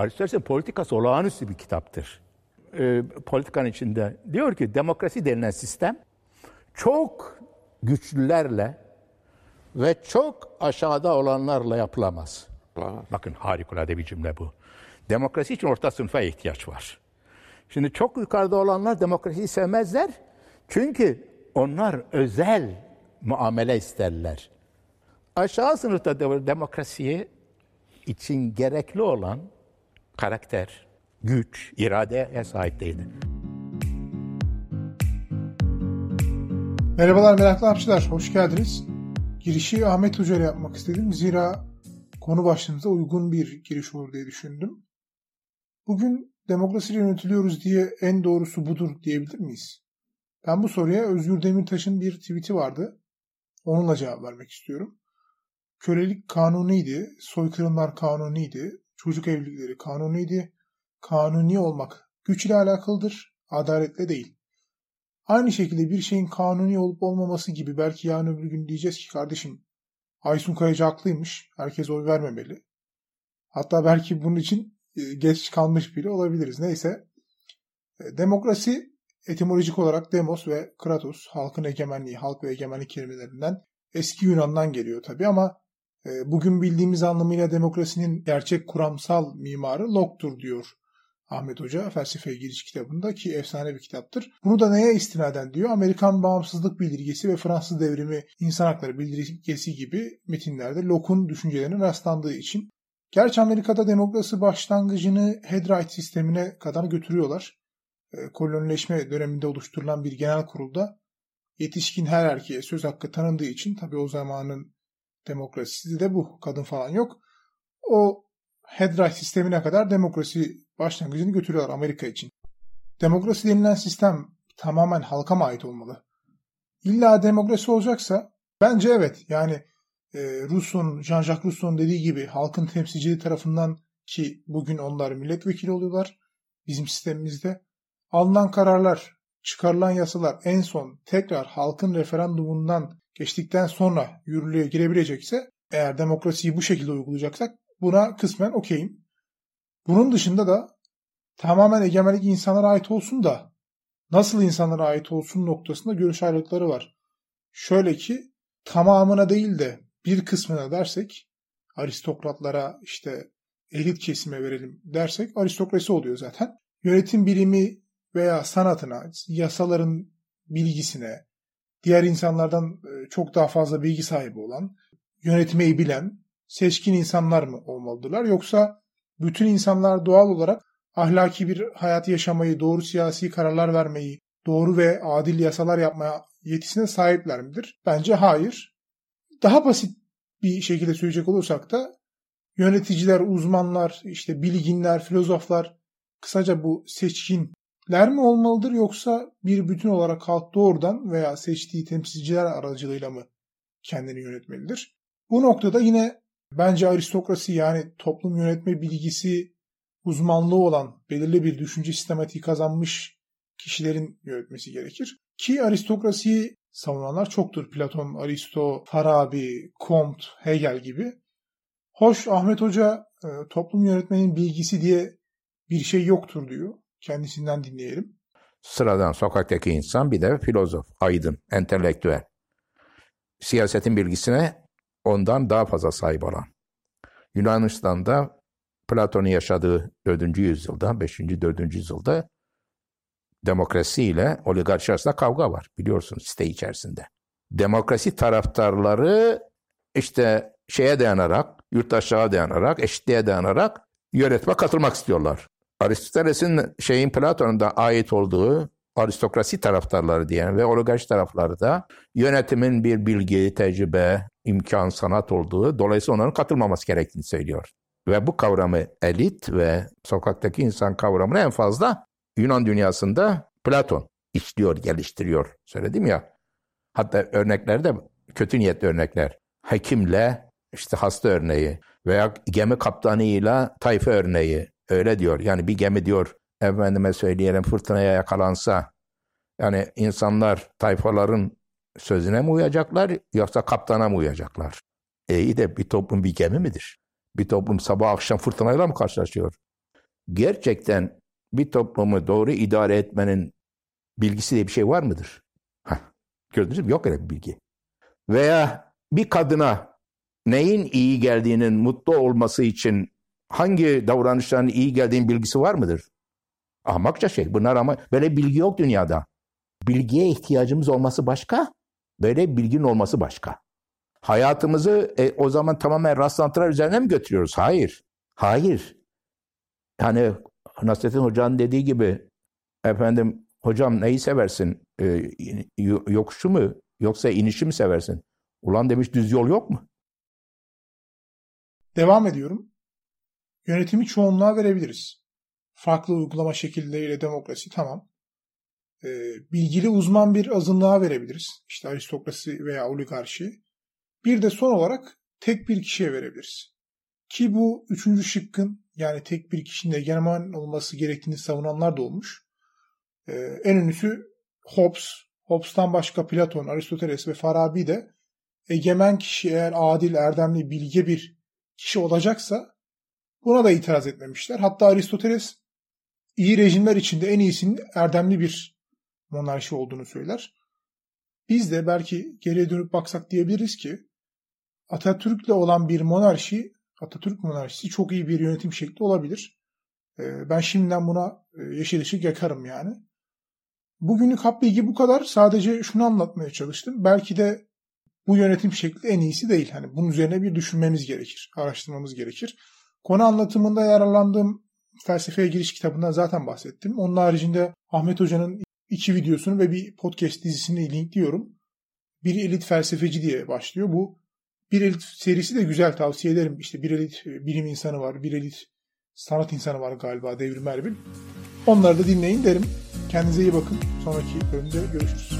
Aristoteles'in politikası olağanüstü bir kitaptır. E, politikanın içinde diyor ki demokrasi denilen sistem çok güçlülerle ve çok aşağıda olanlarla yapılamaz. Olamaz. Bakın harikulade bir cümle bu. Demokrasi için orta sınıfa ihtiyaç var. Şimdi çok yukarıda olanlar demokrasiyi sevmezler. Çünkü onlar özel muamele isterler. Aşağı sınıfta de- demokrasiye için gerekli olan karakter, güç, iradeye sahip değildir. Merhabalar meraklı hapçılar, hoş geldiniz. Girişi Ahmet Hoca ile yapmak istedim. Zira konu başlığımıza uygun bir giriş olur diye düşündüm. Bugün demokrasiyle yönetiliyoruz diye en doğrusu budur diyebilir miyiz? Ben bu soruya Özgür Demirtaş'ın bir tweet'i vardı. Onunla cevap vermek istiyorum. Kölelik kanuniydi, soykırımlar kanuniydi, çocuk evlilikleri kanuniydi. Kanuni olmak güç ile alakalıdır, adaletle değil. Aynı şekilde bir şeyin kanuni olup olmaması gibi belki yarın öbür gün diyeceğiz ki kardeşim Aysun Kayacı haklıymış. Herkes oy vermemeli. Hatta belki bunun için e, geç kalmış bile olabiliriz. Neyse. E, Demokrasi etimolojik olarak demos ve kratos halkın egemenliği, halk ve egemenlik kelimelerinden eski Yunan'dan geliyor tabi ama bugün bildiğimiz anlamıyla demokrasinin gerçek kuramsal mimarı Locke'tur diyor Ahmet Hoca Felsefeye Giriş kitabında ki efsane bir kitaptır. Bunu da neye istinaden diyor? Amerikan Bağımsızlık Bildirgesi ve Fransız Devrimi İnsan Hakları Bildirgesi gibi metinlerde Locke'un düşüncelerine rastlandığı için. Gerçi Amerika'da demokrasi başlangıcını Headright sistemine kadar götürüyorlar. E, kolonileşme döneminde oluşturulan bir genel kurulda yetişkin her erkeğe söz hakkı tanındığı için tabi o zamanın demokrasisi de bu. Kadın falan yok. O Headright sistemine kadar demokrasi başlangıcını götürüyorlar Amerika için. Demokrasi denilen sistem tamamen halka mı ait olmalı? İlla demokrasi olacaksa bence evet. Yani e, Rousseau'nun, Jean-Jacques Rousseau'nun dediği gibi halkın temsilciliği tarafından ki bugün onlar milletvekili oluyorlar bizim sistemimizde. Alınan kararlar, çıkarılan yasalar en son tekrar halkın referandumundan geçtikten sonra yürürlüğe girebilecekse eğer demokrasiyi bu şekilde uygulayacaksak buna kısmen okeyim. Bunun dışında da tamamen egemenlik insanlara ait olsun da nasıl insanlara ait olsun noktasında görüş ayrılıkları var. Şöyle ki tamamına değil de bir kısmına dersek aristokratlara işte elit kesime verelim dersek aristokrasi oluyor zaten. Yönetim bilimi veya sanatına, yasaların bilgisine, diğer insanlardan e, çok daha fazla bilgi sahibi olan, yönetmeyi bilen, seçkin insanlar mı olmalıdırlar yoksa bütün insanlar doğal olarak ahlaki bir hayat yaşamayı, doğru siyasi kararlar vermeyi, doğru ve adil yasalar yapmaya yetisine sahipler midir? Bence hayır. Daha basit bir şekilde söyleyecek olursak da yöneticiler, uzmanlar, işte bilginler, filozoflar kısaca bu seçkinler mi olmalıdır yoksa bir bütün olarak halk doğrudan veya seçtiği temsilciler aracılığıyla mı kendini yönetmelidir? Bu noktada yine bence aristokrasi yani toplum yönetme bilgisi uzmanlığı olan belirli bir düşünce sistematiği kazanmış kişilerin yönetmesi gerekir. Ki aristokrasiyi savunanlar çoktur. Platon, Aristo, Farabi, Comte, Hegel gibi. Hoş Ahmet Hoca e, toplum yönetmenin bilgisi diye bir şey yoktur diyor. Kendisinden dinleyelim. Sıradan sokaktaki insan bir de filozof, aydın, entelektüel. Siyasetin bilgisine ondan daha fazla sahip olan. Yunanistan'da Platon'un yaşadığı 4. yüzyılda, 5. 4. yüzyılda demokrasi ile oligarşi arasında kavga var biliyorsunuz site içerisinde. Demokrasi taraftarları işte şeye dayanarak, yurttaşlığa dayanarak, eşitliğe dayanarak yönetme katılmak istiyorlar. Aristoteles'in şeyin Platon'un da ait olduğu aristokrasi taraftarları diyen ve oligarşi tarafları da yönetimin bir bilgi, tecrübe, imkan, sanat olduğu dolayısıyla onların katılmaması gerektiğini söylüyor. Ve bu kavramı elit ve sokaktaki insan kavramını en fazla Yunan dünyasında Platon işliyor, geliştiriyor. Söyledim ya. Hatta örneklerde kötü niyetli örnekler. Hekimle işte hasta örneği veya gemi kaptanıyla tayfa örneği öyle diyor. Yani bir gemi diyor efendime söyleyelim fırtınaya yakalansa yani insanlar tayfaların sözüne mi uyacaklar yoksa kaptana mı uyacaklar? E iyi de bir toplum bir gemi midir? Bir toplum sabah akşam fırtınayla mı karşılaşıyor? gerçekten bir toplumu doğru idare etmenin bilgisi diye bir şey var mıdır? Heh, gördünüz mü? Yok öyle bir bilgi. Veya bir kadına neyin iyi geldiğinin mutlu olması için hangi davranışların iyi geldiğinin bilgisi var mıdır? Ahmakça şey. Bunlar ama böyle bilgi yok dünyada. Bilgiye ihtiyacımız olması başka, böyle bilginin olması başka. Hayatımızı e, o zaman tamamen rastlantılar üzerine mi götürüyoruz? Hayır. Hayır. Yani Nasrettin Hoca'nın dediği gibi efendim hocam neyi seversin? E, yokuşu mu yoksa inişi mi seversin? Ulan demiş düz yol yok mu? Devam ediyorum. Yönetimi çoğunluğa verebiliriz. Farklı uygulama şekilleriyle demokrasi tamam. E, bilgili uzman bir azınlığa verebiliriz. İşte aristokrasi veya oligarşi. Bir de son olarak tek bir kişiye verebiliriz. Ki bu üçüncü şıkkın yani tek bir kişinin egemen olması gerektiğini savunanlar da olmuş. Ee, en ünlüsü Hobbes. Hobbes'tan başka Platon, Aristoteles ve Farabi de egemen kişi eğer adil, erdemli, bilge bir kişi olacaksa buna da itiraz etmemişler. Hatta Aristoteles iyi rejimler içinde en iyisinin erdemli bir monarşi olduğunu söyler. Biz de belki geriye dönüp baksak diyebiliriz ki Atatürk'le olan bir monarşi, Atatürk monarşisi çok iyi bir yönetim şekli olabilir. Ee, ben şimdiden buna e, yeşil ışık yakarım yani. Bugünlük hap bilgi bu kadar. Sadece şunu anlatmaya çalıştım. Belki de bu yönetim şekli en iyisi değil. Hani bunun üzerine bir düşünmemiz gerekir, araştırmamız gerekir. Konu anlatımında yararlandığım felsefeye giriş kitabından zaten bahsettim. Onun haricinde Ahmet Hoca'nın iki videosunu ve bir podcast dizisini linkliyorum. Bir elit felsefeci diye başlıyor. Bu bir elit serisi de güzel tavsiye ederim. İşte bir elit e, bilim insanı var, bir elit sanat insanı var galiba Devrim Erbil. Onları da dinleyin derim. Kendinize iyi bakın. Sonraki bölümde görüşürüz.